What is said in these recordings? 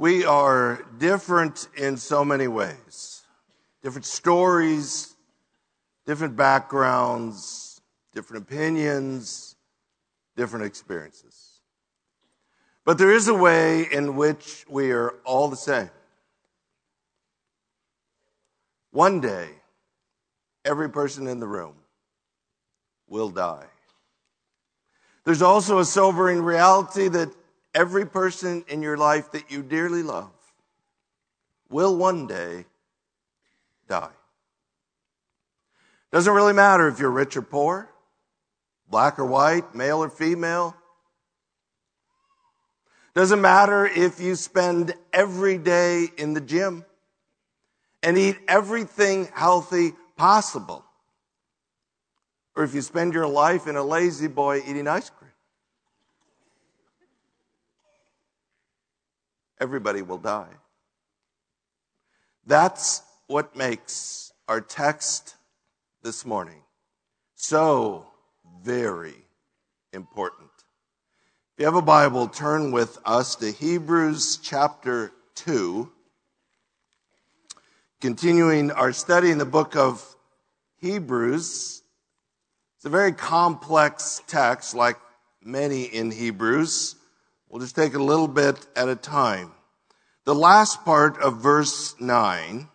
We are different in so many ways. Different stories, different backgrounds, different opinions, different experiences. But there is a way in which we are all the same. One day, every person in the room will die. There's also a sobering reality that every person in your life that you dearly love will one day die. Doesn't really matter if you're rich or poor, black or white, male or female. Doesn't matter if you spend every day in the gym and eat everything healthy possible. Or if you spend your life in a La-Z-Boy eating ice cream. Everybody will die. That's what makes our text this morning so very important. If you have a Bible, turn with us to Hebrews chapter 2. Continuing our study in the book of Hebrews. It's a very complex text, like many in Hebrews. We'll just take a little bit at a time. The last part of verse 9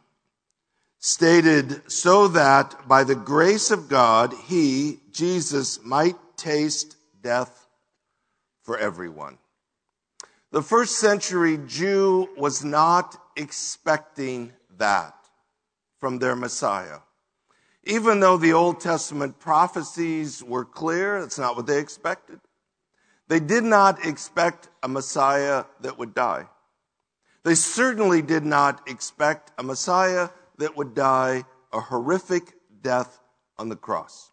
stated, so that by the grace of God, he, Jesus, might taste death for everyone. The first century Jew was not expecting that from their Messiah. Even though the Old Testament prophecies were clear, that's not what they expected. They did not expect a Messiah that would die. They certainly did not expect a Messiah that would die a horrific death on the cross.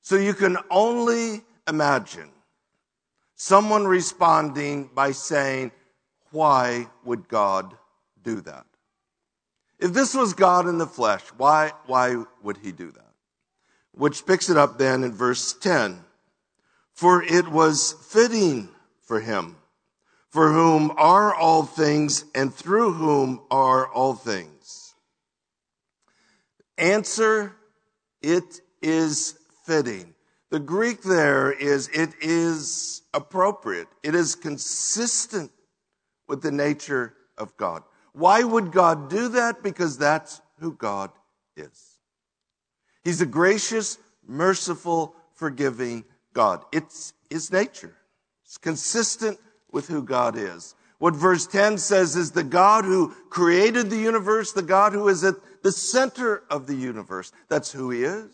So you can only imagine someone responding by saying, Why would God do that? If this was God in the flesh, why, why would he do that? Which picks it up then in verse 10 for it was fitting for him, for whom are all things and through whom are all things. Answer, it is fitting. The Greek there is, it is appropriate. It is consistent with the nature of God. Why would God do that? Because that's who God is. He's a gracious, merciful, forgiving God. It's his nature. It's consistent with who God is. What verse 10 says is the God who created the universe, the God who is at the center of the universe. That's who he is.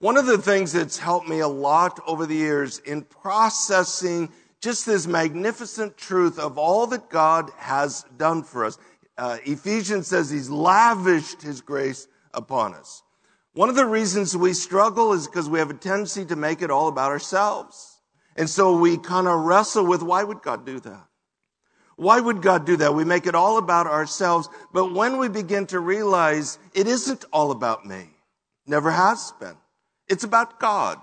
One of the things that's helped me a lot over the years in processing just this magnificent truth of all that God has done for us. Uh, Ephesians says he's lavished his grace upon us. One of the reasons we struggle is because we have a tendency to make it all about ourselves. And so we kind of wrestle with why would God do that? Why would God do that? We make it all about ourselves. But when we begin to realize it isn't all about me, never has been. It's about God.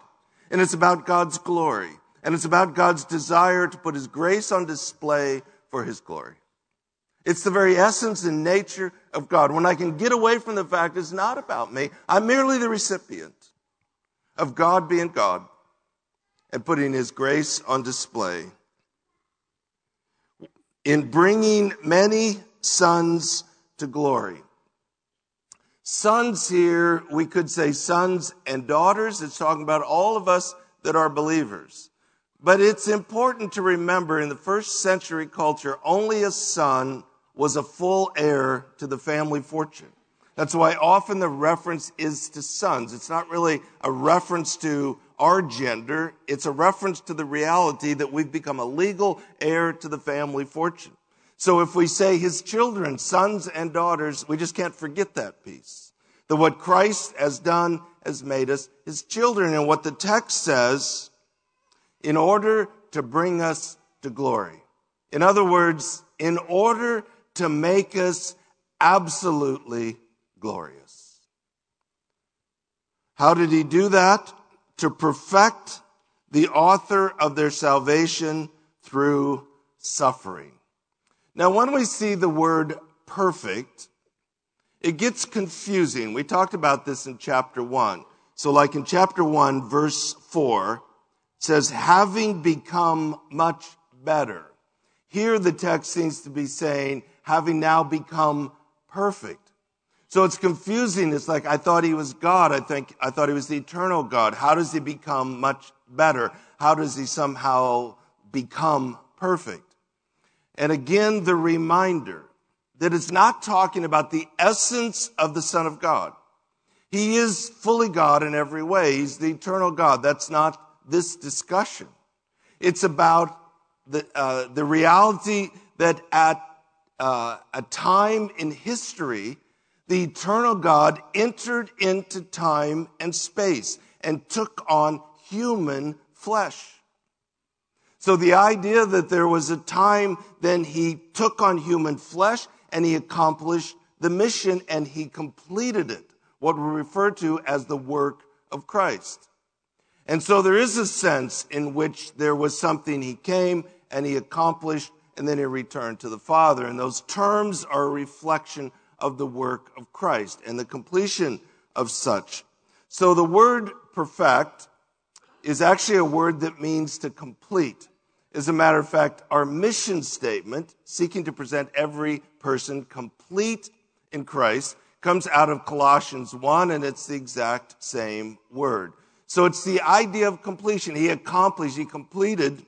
And it's about God's glory. And it's about God's desire to put His grace on display for His glory. It's the very essence and nature of God. When I can get away from the fact it's not about me, I'm merely the recipient of God being God and putting His grace on display. In bringing many sons to glory. Sons here, we could say sons and daughters. It's talking about all of us that are believers. But it's important to remember in the first century culture, only a son was a full heir to the family fortune. That's why often the reference is to sons. It's not really a reference to our gender. It's a reference to the reality that we've become a legal heir to the family fortune. So if we say his children, sons and daughters, we just can't forget that piece. That what Christ has done has made us his children. And what the text says, in order to bring us to glory. In other words, in order to make us absolutely glorious. How did he do that? To perfect the author of their salvation through suffering. Now, when we see the word perfect, it gets confusing. We talked about this in chapter 1. So, like in chapter 1, verse 4, it says, having become much better. Here, the text seems to be saying, having now become perfect. So it's confusing. It's like, I thought he was God. I think, I thought he was the eternal God. How does he become much better? How does he somehow become perfect? And again, the reminder that it's not talking about the essence of the Son of God. He is fully God in every way. He's the eternal God. That's not this discussion. It's about the, uh, the reality that at uh, a time in history, the eternal God entered into time and space and took on human flesh. So the idea that there was a time then he took on human flesh and he accomplished the mission and he completed it, what we refer to as the work of Christ. And so there is a sense in which there was something he came and he accomplished and then he returned to the Father. And those terms are a reflection of the work of Christ and the completion of such. So the word perfect is actually a word that means to complete. As a matter of fact, our mission statement, seeking to present every person complete in Christ, comes out of Colossians 1, and it's the exact same word. So it's the idea of completion. He accomplished, he completed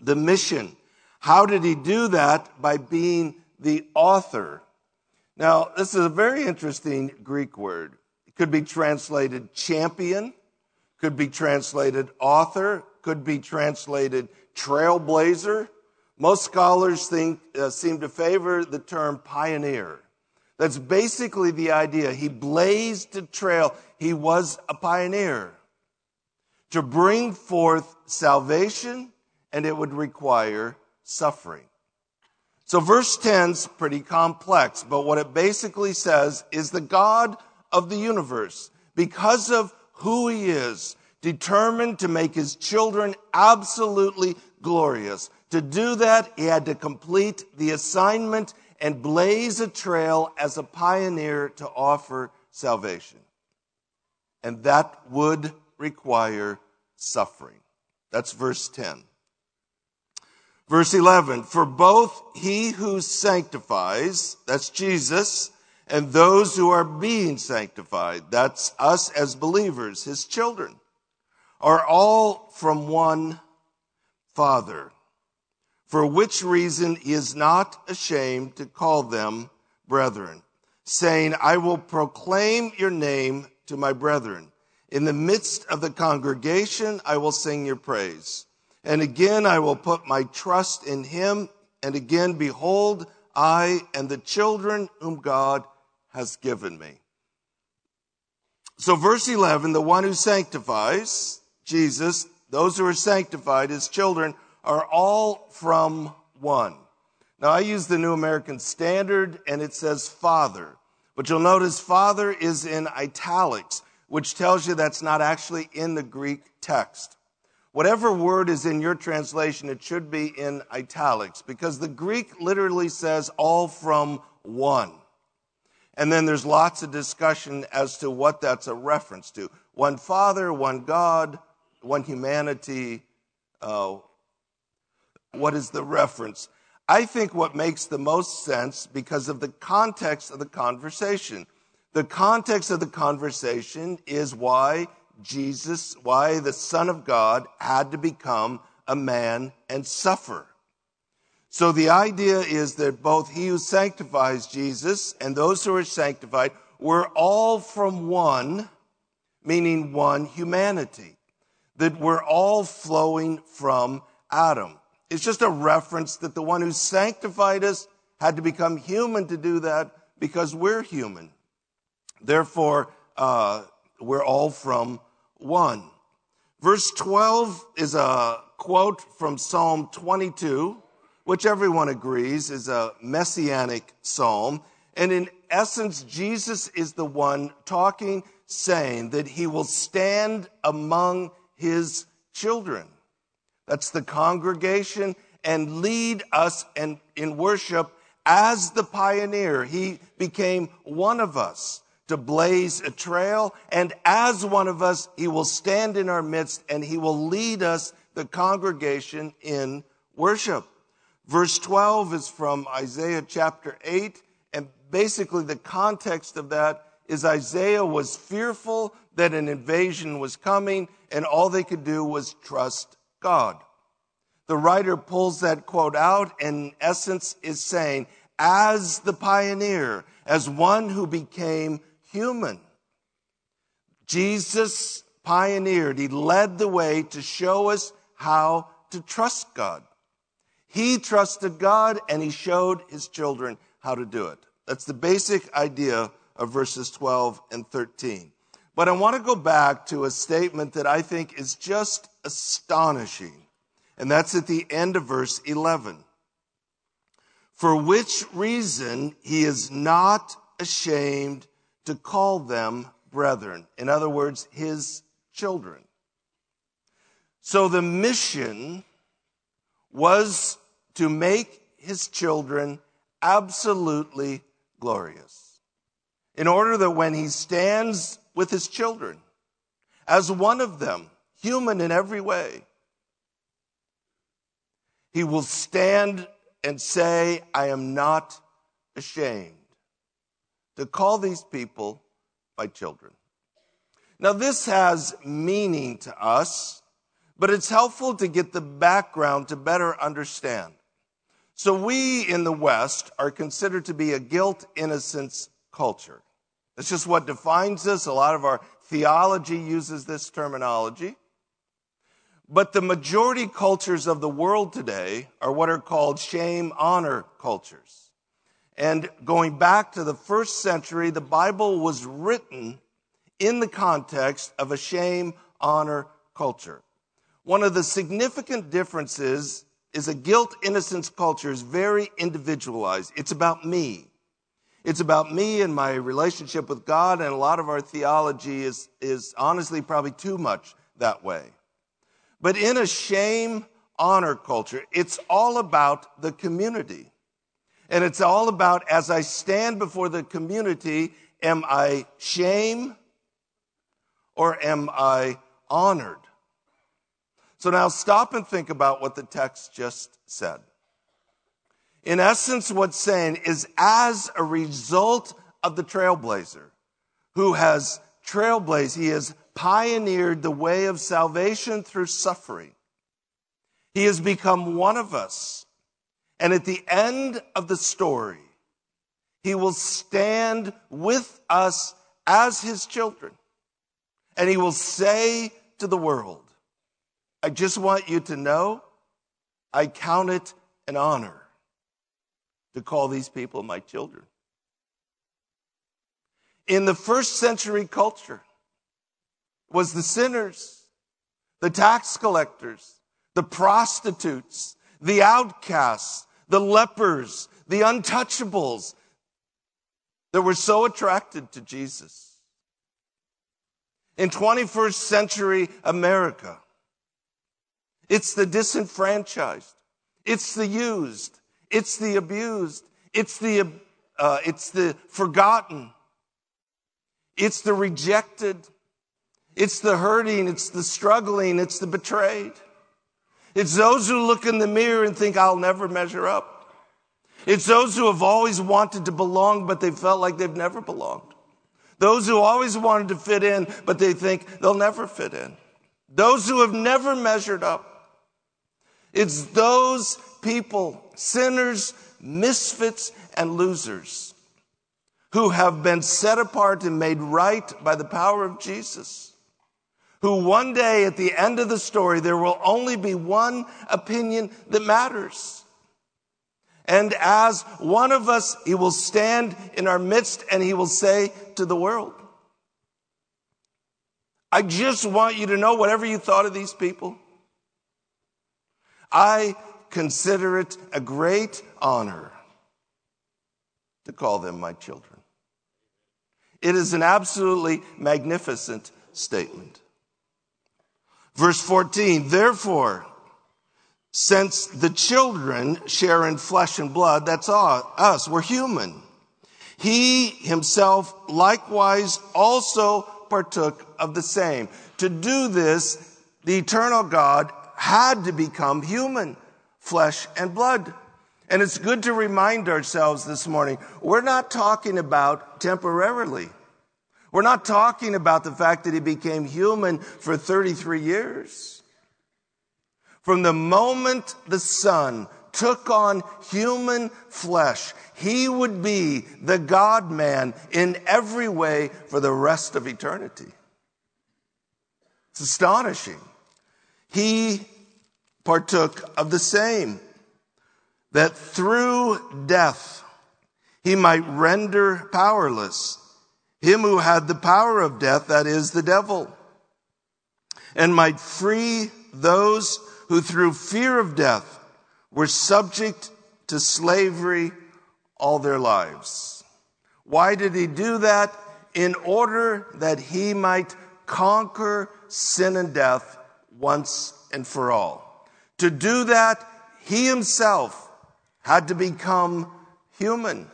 the mission. How did he do that? By being the author now, this is a very interesting Greek word. It could be translated champion, could be translated author, could be translated trailblazer. Most scholars think, uh, seem to favor the term pioneer. That's basically the idea. He blazed a trail. He was a pioneer to bring forth salvation, and it would require suffering. So verse 10 is pretty complex, but what it basically says is the God of the universe, because of who he is, determined to make his children absolutely glorious. To do that, he had to complete the assignment and blaze a trail as a pioneer to offer salvation. And that would require suffering. That's verse 10. Verse 11, for both he who sanctifies, that's Jesus, and those who are being sanctified, that's us as believers, his children, are all from one Father, for which reason he is not ashamed to call them brethren, saying, I will proclaim your name to my brethren. In the midst of the congregation, I will sing your praise. And again, I will put my trust in him. And again, behold, I and the children whom God has given me. So verse 11, the one who sanctifies, Jesus, those who are sanctified, his children, are all from one. Now I use the New American Standard and it says Father. But you'll notice Father is in italics, which tells you that's not actually in the Greek text. Whatever word is in your translation, it should be in italics because the Greek literally says all from one. And then there's lots of discussion as to what that's a reference to. One Father, one God, one humanity. Uh, what is the reference? I think what makes the most sense because of the context of the conversation. The context of the conversation is why Jesus, why the Son of God had to become a man and suffer. So the idea is that both he who sanctifies Jesus and those who are sanctified were all from one, meaning one humanity. That we're all flowing from Adam. It's just a reference that the one who sanctified us had to become human to do that because we're human. Therefore, uh, we're all from 1. Verse 12 is a quote from Psalm 22, which everyone agrees is a messianic psalm. And in essence, Jesus is the one talking, saying that he will stand among his children. That's the congregation and lead us in worship as the pioneer. He became one of us to blaze a trail. And as one of us, he will stand in our midst and he will lead us, the congregation, in worship. Verse 12 is from Isaiah chapter 8. And basically the context of that is Isaiah was fearful that an invasion was coming and all they could do was trust God. The writer pulls that quote out and in essence is saying, as the pioneer, as one who became human, Jesus pioneered. He led the way to show us how to trust God. He trusted God and he showed his children how to do it. That's the basic idea of verses 12 and 13. But I want to go back to a statement that I think is just astonishing. And that's at the end of verse 11. For which reason he is not ashamed to call them brethren. In other words, his children. So the mission was to make his children absolutely glorious. In order that when he stands with his children, as one of them, human in every way, he will stand and say, I am not ashamed to call these people my children. Now, this has meaning to us, but it's helpful to get the background to better understand. So, we in the West are considered to be a guilt innocence culture. That's just what defines us. A lot of our theology uses this terminology. But the majority cultures of the world today are what are called shame honor cultures. And going back to the first century, the Bible was written in the context of a shame honor culture. One of the significant differences is a guilt innocence culture is very individualized. It's about me. It's about me and my relationship with God, and a lot of our theology is, is honestly probably too much that way. But in a shame honor culture, it's all about the community. And it's all about as I stand before the community, am I shame or am I honored? So now stop and think about what the text just said. In essence, what's saying is as a result of the trailblazer who has trailblazed, he has pioneered the way of salvation through suffering. He has become one of us. And at the end of the story, he will stand with us as his children. And he will say to the world, I just want you to know I count it an honor to call these people my children. In the first century culture, was the sinners, the tax collectors, the prostitutes, the outcasts, the lepers, the untouchables that were so attracted to Jesus. In 21st century America, it's the disenfranchised, it's the used, it's the abused, it's the, uh, it's the forgotten, it's the rejected, it's the hurting, it's the struggling, it's the betrayed. It's those who look in the mirror and think, I'll never measure up. It's those who have always wanted to belong, but they felt like they've never belonged. Those who always wanted to fit in, but they think they'll never fit in. Those who have never measured up. It's those people, sinners, misfits, and losers who have been set apart and made right by the power of Jesus who one day at the end of the story, there will only be one opinion that matters. And as one of us, he will stand in our midst and he will say to the world, I just want you to know whatever you thought of these people. I consider it a great honor to call them my children. It is an absolutely magnificent statement. Verse 14, therefore, Since the children share in flesh and blood, that's all, us, we're human. He himself likewise also partook of the same. To do this, the eternal God had to become human, flesh and blood. And it's good to remind ourselves this morning, we're not talking about temporarily. We're not talking about the fact that he became human for 33 years. From the moment the Son took on human flesh, he would be the God man in every way for the rest of eternity. It's astonishing. He partook of the same, that through death he might render powerless him who had the power of death, that is the devil, and might free those who through fear of death were subject to slavery all their lives. Why did he do that? In order that he might conquer sin and death once and for all. To do that, he himself had to become human.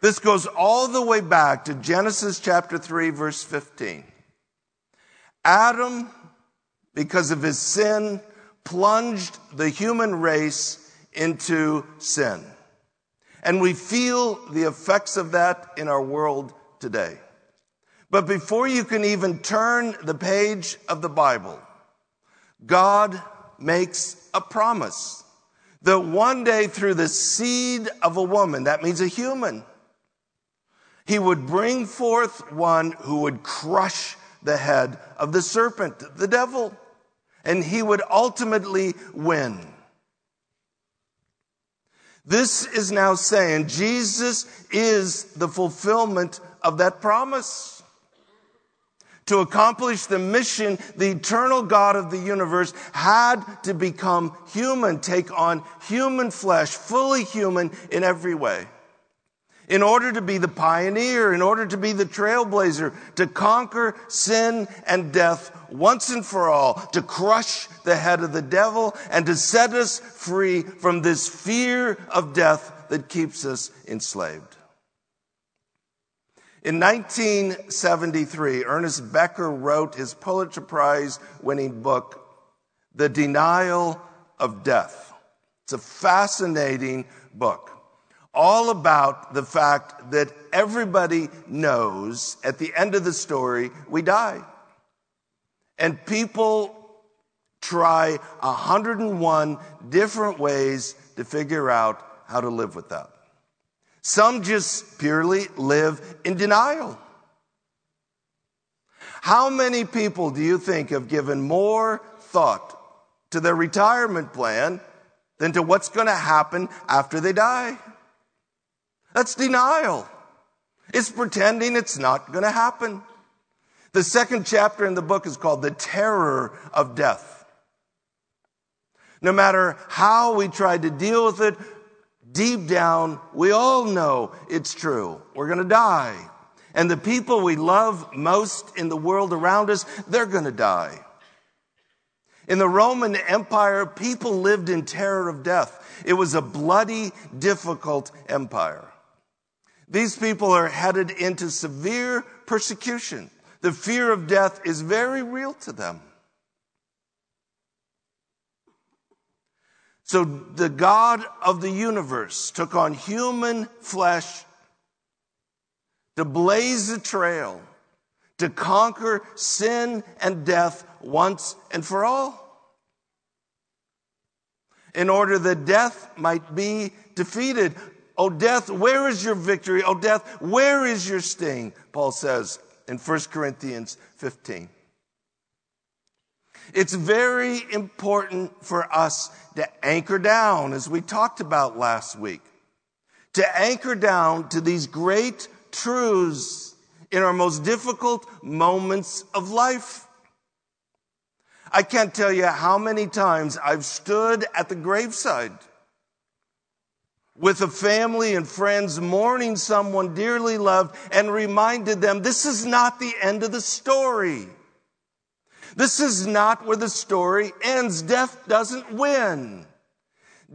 This goes all the way back to Genesis chapter 3, verse 15. Adam, because of his sin, plunged the human race into sin. And we feel the effects of that in our world today. But before you can even turn the page of the Bible, God makes a promise that one day through the seed of a woman, that means a human, he would bring forth one who would crush the head of the serpent, the devil, and he would ultimately win. This is now saying Jesus is the fulfillment of that promise. To accomplish the mission, the eternal God of the universe had to become human, take on human flesh, fully human in every way in order to be the pioneer, in order to be the trailblazer, to conquer sin and death once and for all, to crush the head of the devil and to set us free from this fear of death that keeps us enslaved. In 1973, Ernest Becker wrote his Pulitzer Prize winning book, The Denial of Death. It's a fascinating book all about the fact that everybody knows at the end of the story, we die. And people try 101 different ways to figure out how to live with that. Some just purely live in denial. How many people do you think have given more thought to their retirement plan than to what's going to happen after they die? That's denial. It's pretending it's not going to happen. The second chapter in the book is called The Terror of Death. No matter how we try to deal with it, deep down, we all know it's true. We're going to die. And the people we love most in the world around us, they're going to die. In the Roman Empire, people lived in terror of death. It was a bloody, difficult empire. These people are headed into severe persecution. The fear of death is very real to them. So the God of the universe took on human flesh to blaze a trail, to conquer sin and death once and for all. In order that death might be defeated. Oh, death, where is your victory? Oh, death, where is your sting? Paul says in 1 Corinthians 15. It's very important for us to anchor down, as we talked about last week, to anchor down to these great truths in our most difficult moments of life. I can't tell you how many times I've stood at the graveside with a family and friends mourning someone dearly loved and reminded them this is not the end of the story. This is not where the story ends. Death doesn't win.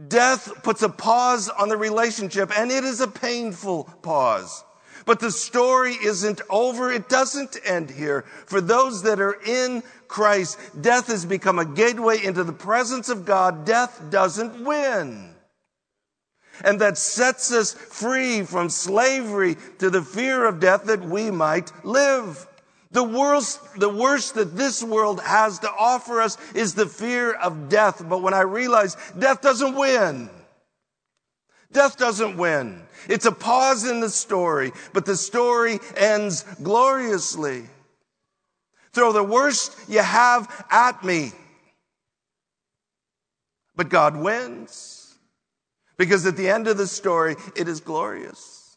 Death puts a pause on the relationship, and it is a painful pause. But the story isn't over. It doesn't end here. For those that are in Christ, death has become a gateway into the presence of God. Death doesn't win. And that sets us free from slavery to the fear of death that we might live. The worst, the worst that this world has to offer us is the fear of death. But when I realize death doesn't win, death doesn't win. It's a pause in the story, but the story ends gloriously. Throw the worst you have at me. But God wins. Because at the end of the story, it is glorious.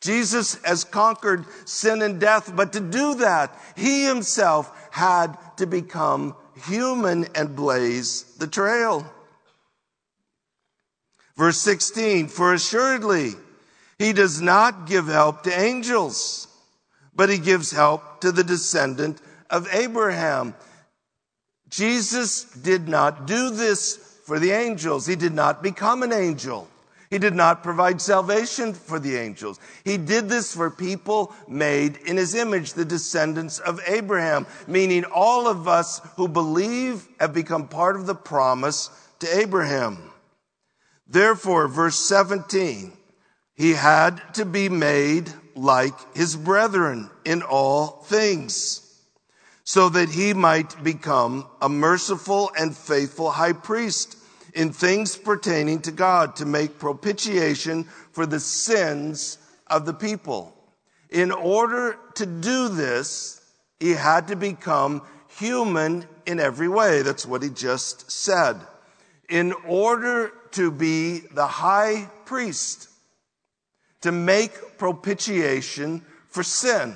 Jesus has conquered sin and death, but to do that, he himself had to become human and blaze the trail. Verse 16, for assuredly he does not give help to angels, but he gives help to the descendant of Abraham. Jesus did not do this for the angels. He did not become an angel. He did not provide salvation for the angels. He did this for people made in his image, the descendants of Abraham, meaning all of us who believe have become part of the promise to Abraham. Therefore, verse 17, he had to be made like his brethren in all things, so that he might become a merciful and faithful high priest in things pertaining to God to make propitiation for the sins of the people. In order to do this, he had to become human in every way. That's what he just said. In order to be the high priest, to make propitiation for sin.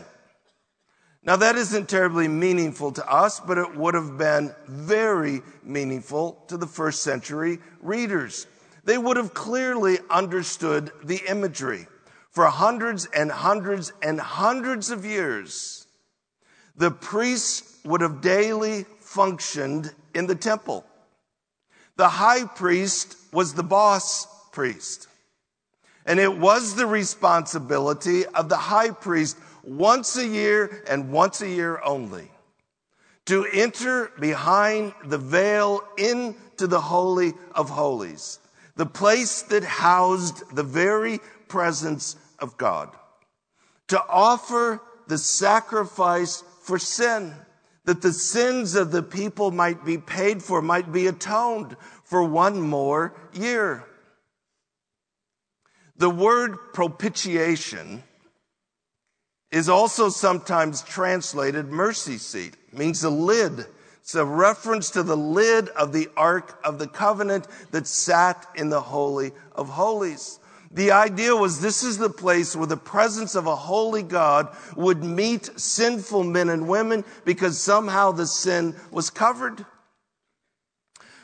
Now, that isn't terribly meaningful to us, but it would have been very meaningful to the first century readers. They would have clearly understood the imagery. For hundreds and hundreds and hundreds of years, the priests would have daily functioned in the temple. The high priest was the boss priest. And it was the responsibility of the high priest once a year and once a year only to enter behind the veil into the Holy of Holies, the place that housed the very presence of God, to offer the sacrifice for sin that the sins of the people might be paid for, might be atoned for one more year. The word propitiation is also sometimes translated mercy seat, it means the lid. It's a reference to the lid of the Ark of the Covenant that sat in the Holy of Holies. The idea was this is the place where the presence of a holy God would meet sinful men and women because somehow the sin was covered.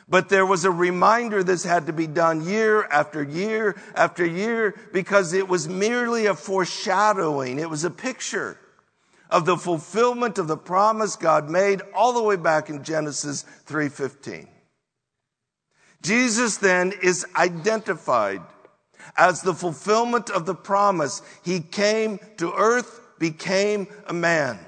But there was a reminder this had to be done year after year after year because it was merely a foreshadowing. It was a picture of the fulfillment of the promise God made all the way back in Genesis 3:15. Jesus then is identified as the fulfillment of the promise. He came to earth, became a man.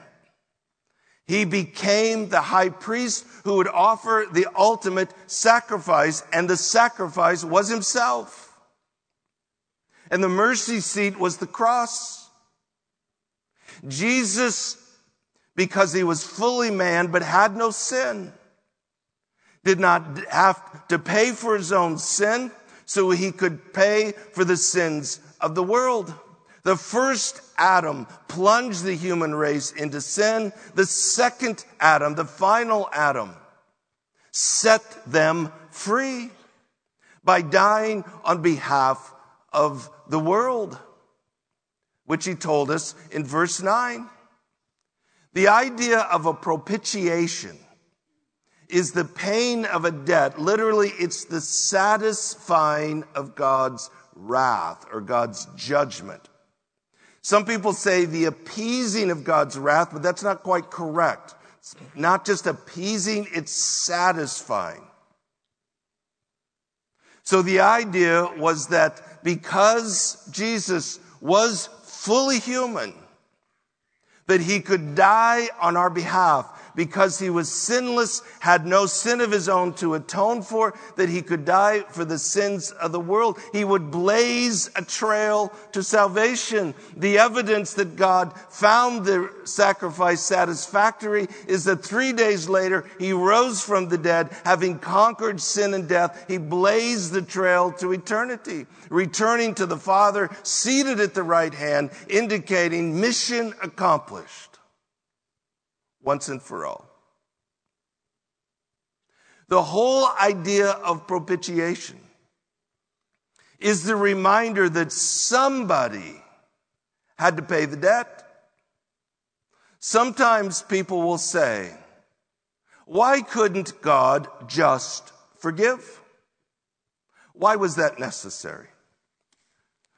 He became the high priest who would offer the ultimate sacrifice, and the sacrifice was himself. And the mercy seat was the cross. Jesus, because he was fully man but had no sin, did not have to pay for his own sin so he could pay for the sins of the world. The first Adam plunged the human race into sin. The second Adam, the final Adam, set them free by dying on behalf of the world, which he told us in verse 9. The idea of a propitiation is the pain of a debt. Literally, it's the satisfying of God's wrath or God's judgment. Some people say the appeasing of God's wrath, but that's not quite correct. It's not just appeasing, it's satisfying. So the idea was that because Jesus was fully human, that he could die on our behalf because he was sinless, had no sin of his own to atone for, that he could die for the sins of the world. He would blaze a trail to salvation. The evidence that God found the sacrifice satisfactory is that three days later, he rose from the dead, having conquered sin and death. He blazed the trail to eternity, returning to the Father, seated at the right hand, indicating mission accomplished once and for all. The whole idea of propitiation is the reminder that somebody had to pay the debt. Sometimes people will say, why couldn't God just forgive? Why was that necessary?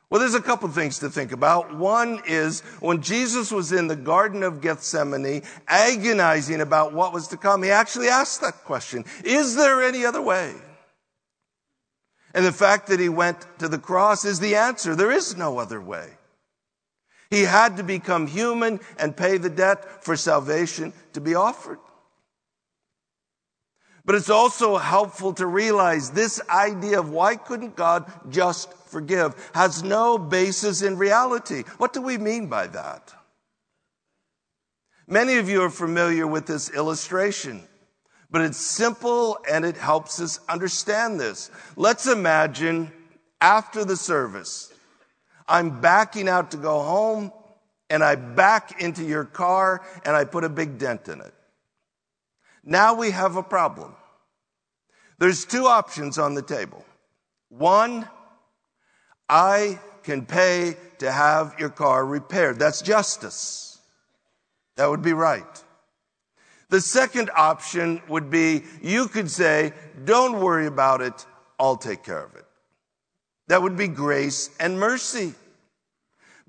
Well, there's a couple things to think about. One is when Jesus was in the Garden of Gethsemane, agonizing about what was to come, he actually asked that question. Is there any other way? And the fact that he went to the cross is the answer. There is no other way. He had to become human and pay the debt for salvation to be offered. But it's also helpful to realize this idea of why couldn't God just forgive has no basis in reality. What do we mean by that? Many of you are familiar with this illustration, but it's simple and it helps us understand this. Let's imagine after the service, I'm backing out to go home and I back into your car and I put a big dent in it. Now we have a problem. There's two options on the table. One, I can pay to have your car repaired. That's justice. That would be right. The second option would be you could say, don't worry about it. I'll take care of it. That would be grace and mercy.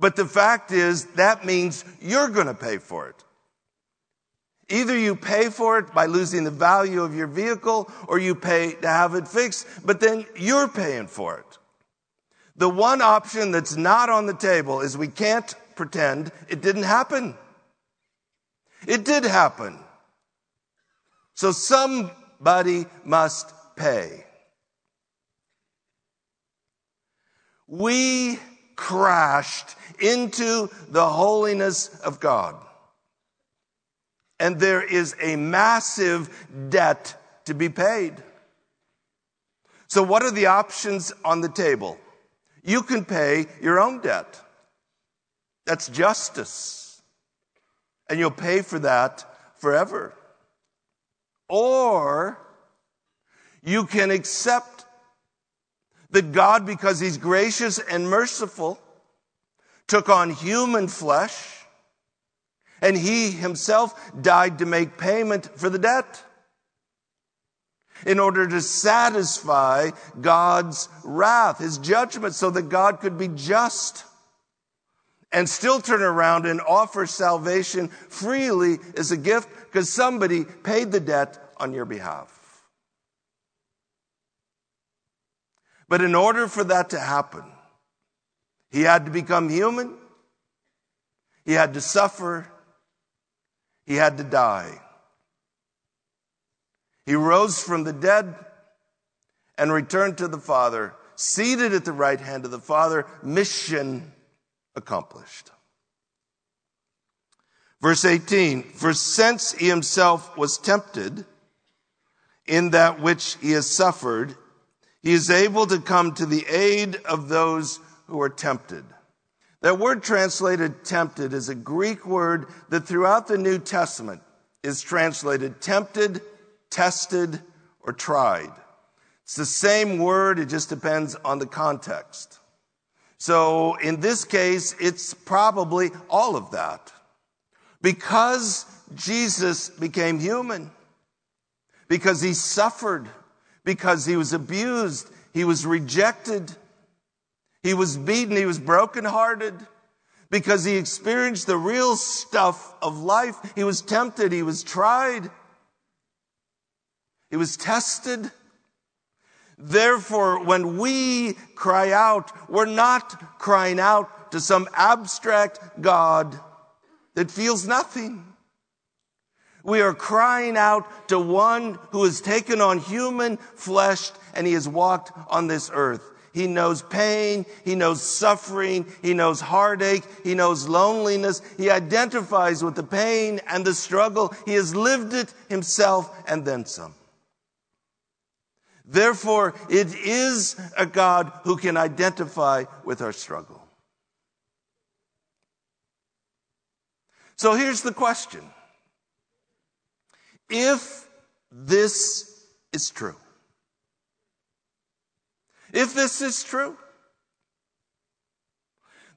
But the fact is that means you're going to pay for it. Either you pay for it by losing the value of your vehicle or you pay to have it fixed, but then you're paying for it. The one option that's not on the table is we can't pretend it didn't happen. It did happen. So somebody must pay. We crashed into the holiness of God and there is a massive debt to be paid. So what are the options on the table? You can pay your own debt. That's justice. And you'll pay for that forever. Or you can accept that God, because He's gracious and merciful, took on human flesh and he himself died to make payment for the debt in order to satisfy God's wrath, his judgment, so that God could be just and still turn around and offer salvation freely as a gift because somebody paid the debt on your behalf. But in order for that to happen, he had to become human. He had to suffer he had to die. He rose from the dead and returned to the Father, seated at the right hand of the Father, mission accomplished. Verse 18, for since he himself was tempted in that which he has suffered, he is able to come to the aid of those who are tempted. That word translated tempted is a Greek word that throughout the New Testament is translated tempted, tested, or tried. It's the same word, it just depends on the context. So in this case, it's probably all of that. Because Jesus became human, because he suffered, because he was abused, he was rejected, he was beaten. He was brokenhearted. because he experienced the real stuff of life. He was tempted. He was tried. He was tested. Therefore, when we cry out, we're not crying out to some abstract God that feels nothing. We are crying out to one who has taken on human flesh and he has walked on this earth. He knows pain. He knows suffering. He knows heartache. He knows loneliness. He identifies with the pain and the struggle. He has lived it himself and then some. Therefore, it is a God who can identify with our struggle. So here's the question. If this is true, if this is true,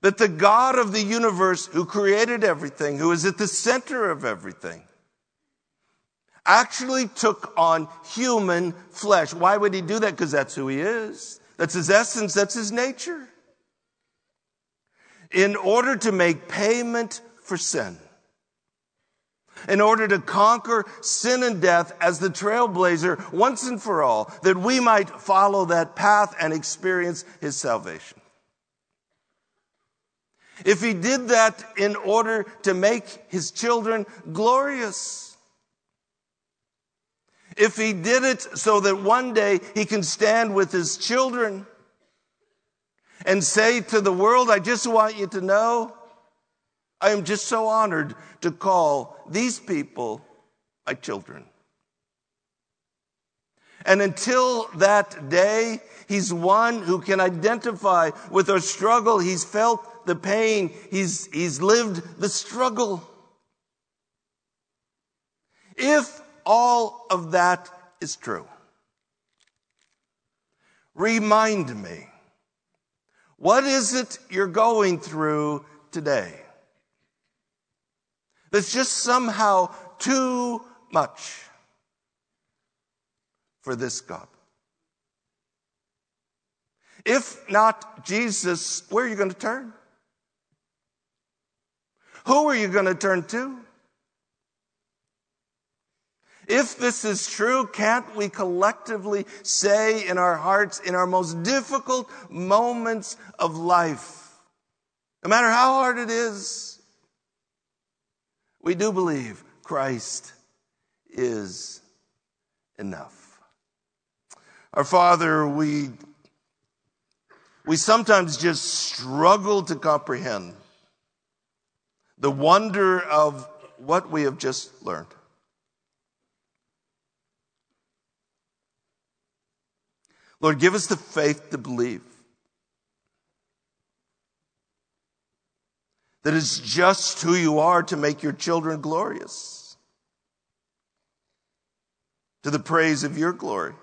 that the God of the universe who created everything, who is at the center of everything, actually took on human flesh. Why would he do that? Because that's who he is. That's his essence. That's his nature. In order to make payment for sin. In order to conquer sin and death as the trailblazer once and for all, that we might follow that path and experience his salvation. If he did that in order to make his children glorious, if he did it so that one day he can stand with his children and say to the world, I just want you to know, I am just so honored to call these people my children. And until that day, he's one who can identify with our struggle. He's felt the pain. He's, he's lived the struggle. If all of that is true. Remind me, what is it you're going through today? That's just somehow too much for this God. If not Jesus, where are you going to turn? Who are you going to turn to? If this is true, can't we collectively say in our hearts, in our most difficult moments of life, no matter how hard it is, we do believe Christ is enough. Our Father, we, we sometimes just struggle to comprehend the wonder of what we have just learned. Lord, give us the faith to believe that it's just who you are to make your children glorious to the praise of your glory.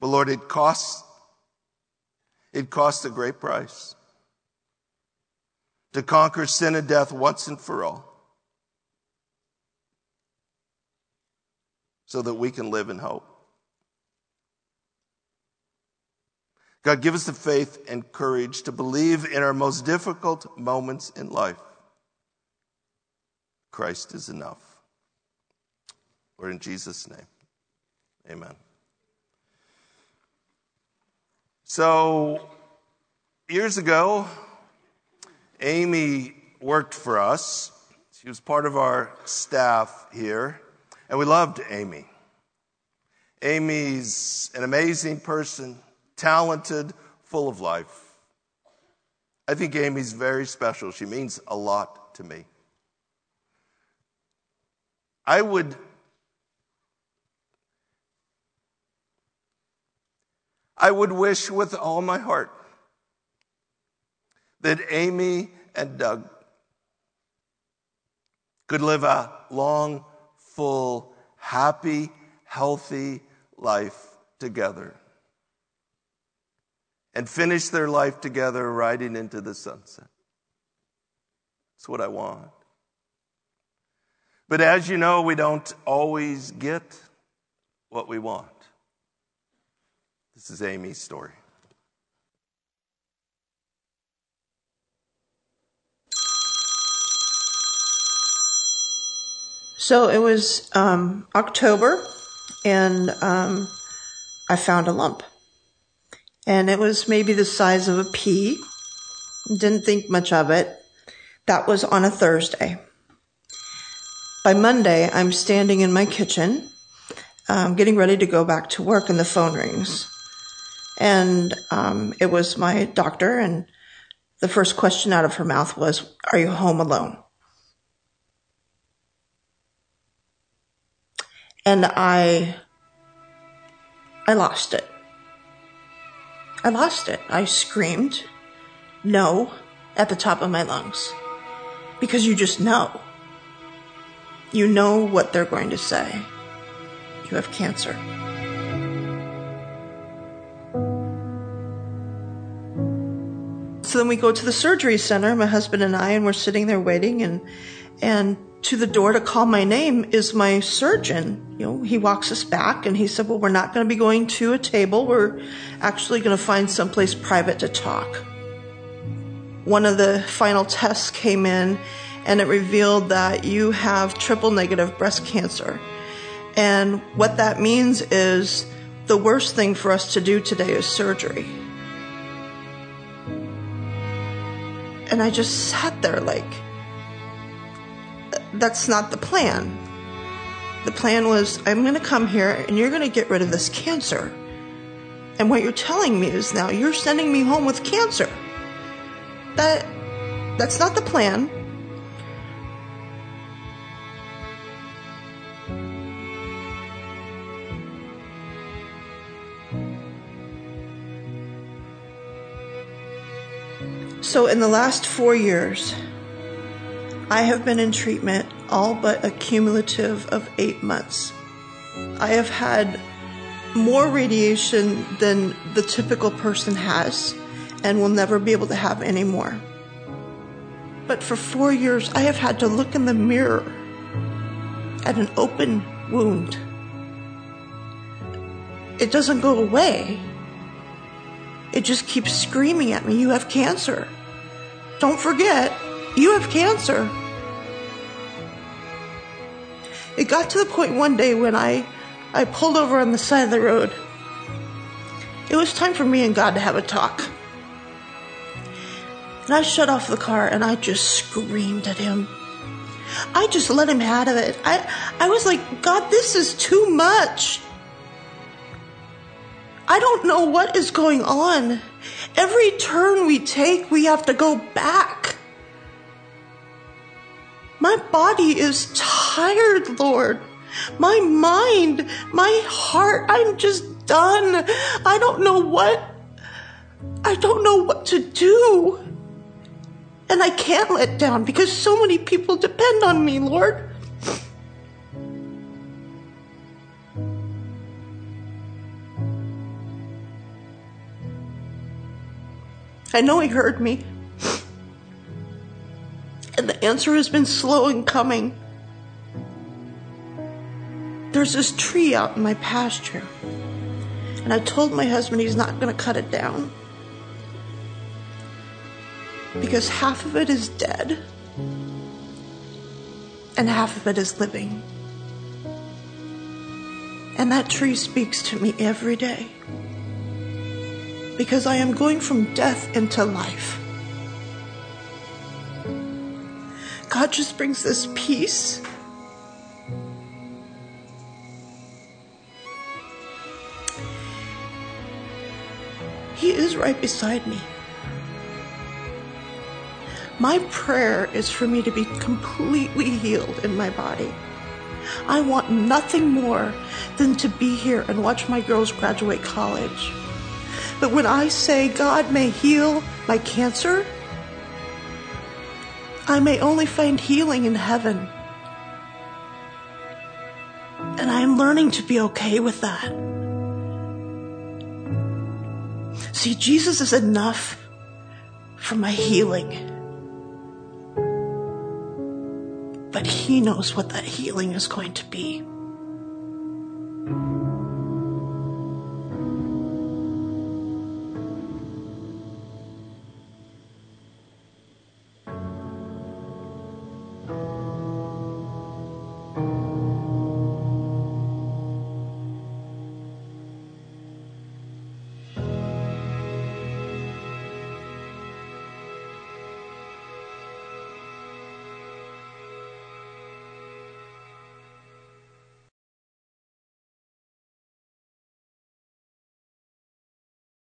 But Lord, it costs, it costs a great price to conquer sin and death once and for all. so that we can live in hope. God, give us the faith and courage to believe in our most difficult moments in life. Christ is enough. Lord, in Jesus' name, amen. So, years ago, Amy worked for us. She was part of our staff here. And we loved Amy. Amy's an amazing person, talented, full of life. I think Amy's very special. She means a lot to me. I would I would wish with all my heart that Amy and Doug could live a long, full, happy, healthy life together and finish their life together riding into the sunset. That's what I want. But as you know, we don't always get what we want. This is Amy's story. So it was um, October, and um, I found a lump. And it was maybe the size of a pea. Didn't think much of it. That was on a Thursday. By Monday, I'm standing in my kitchen, um, getting ready to go back to work, and the phone rings. And um, it was my doctor, and the first question out of her mouth was, Are you home alone? And I, I lost it. I lost it. I screamed, no, at the top of my lungs. Because you just know. You know what they're going to say. You have cancer. So then we go to the surgery center, my husband and I, and we're sitting there waiting and, and to the door to call my name is my surgeon. You know, he walks us back and he said, well, we're not going to be going to a table. We're actually going to find someplace private to talk. One of the final tests came in and it revealed that you have triple negative breast cancer. And what that means is the worst thing for us to do today is surgery. And I just sat there like, that's not the plan. The plan was, I'm going to come here and you're going to get rid of this cancer. And what you're telling me is now you're sending me home with cancer. That, that's not the plan. So, in the last four years, I have been in treatment all but a cumulative of eight months. I have had more radiation than the typical person has and will never be able to have any more. But for four years, I have had to look in the mirror at an open wound. It doesn't go away. It just keeps screaming at me, You have cancer. Don't forget, you have cancer. It got to the point one day when I, I pulled over on the side of the road. It was time for me and God to have a talk. And I shut off the car and I just screamed at him. I just let him out of it. I, I was like, God, this is too much. I don't know what is going on. Every turn we take, we have to go back. My body is tired, Lord. My mind, my heart, I'm just done. I don't know what, I don't know what to do. And I can't let down because so many people depend on me, Lord. I know He heard me. And the answer has been slow in coming. There's this tree out in my pasture. And I told my husband he's not going to cut it down. Because half of it is dead, and half of it is living. And that tree speaks to me every day. Because I am going from death into life. God just brings this peace. He is right beside me. My prayer is for me to be completely healed in my body. I want nothing more than to be here and watch my girls graduate college. But when I say God may heal my cancer, I may only find healing in heaven. And I am learning to be okay with that. See, Jesus is enough for my healing. But He knows what that healing is going to be.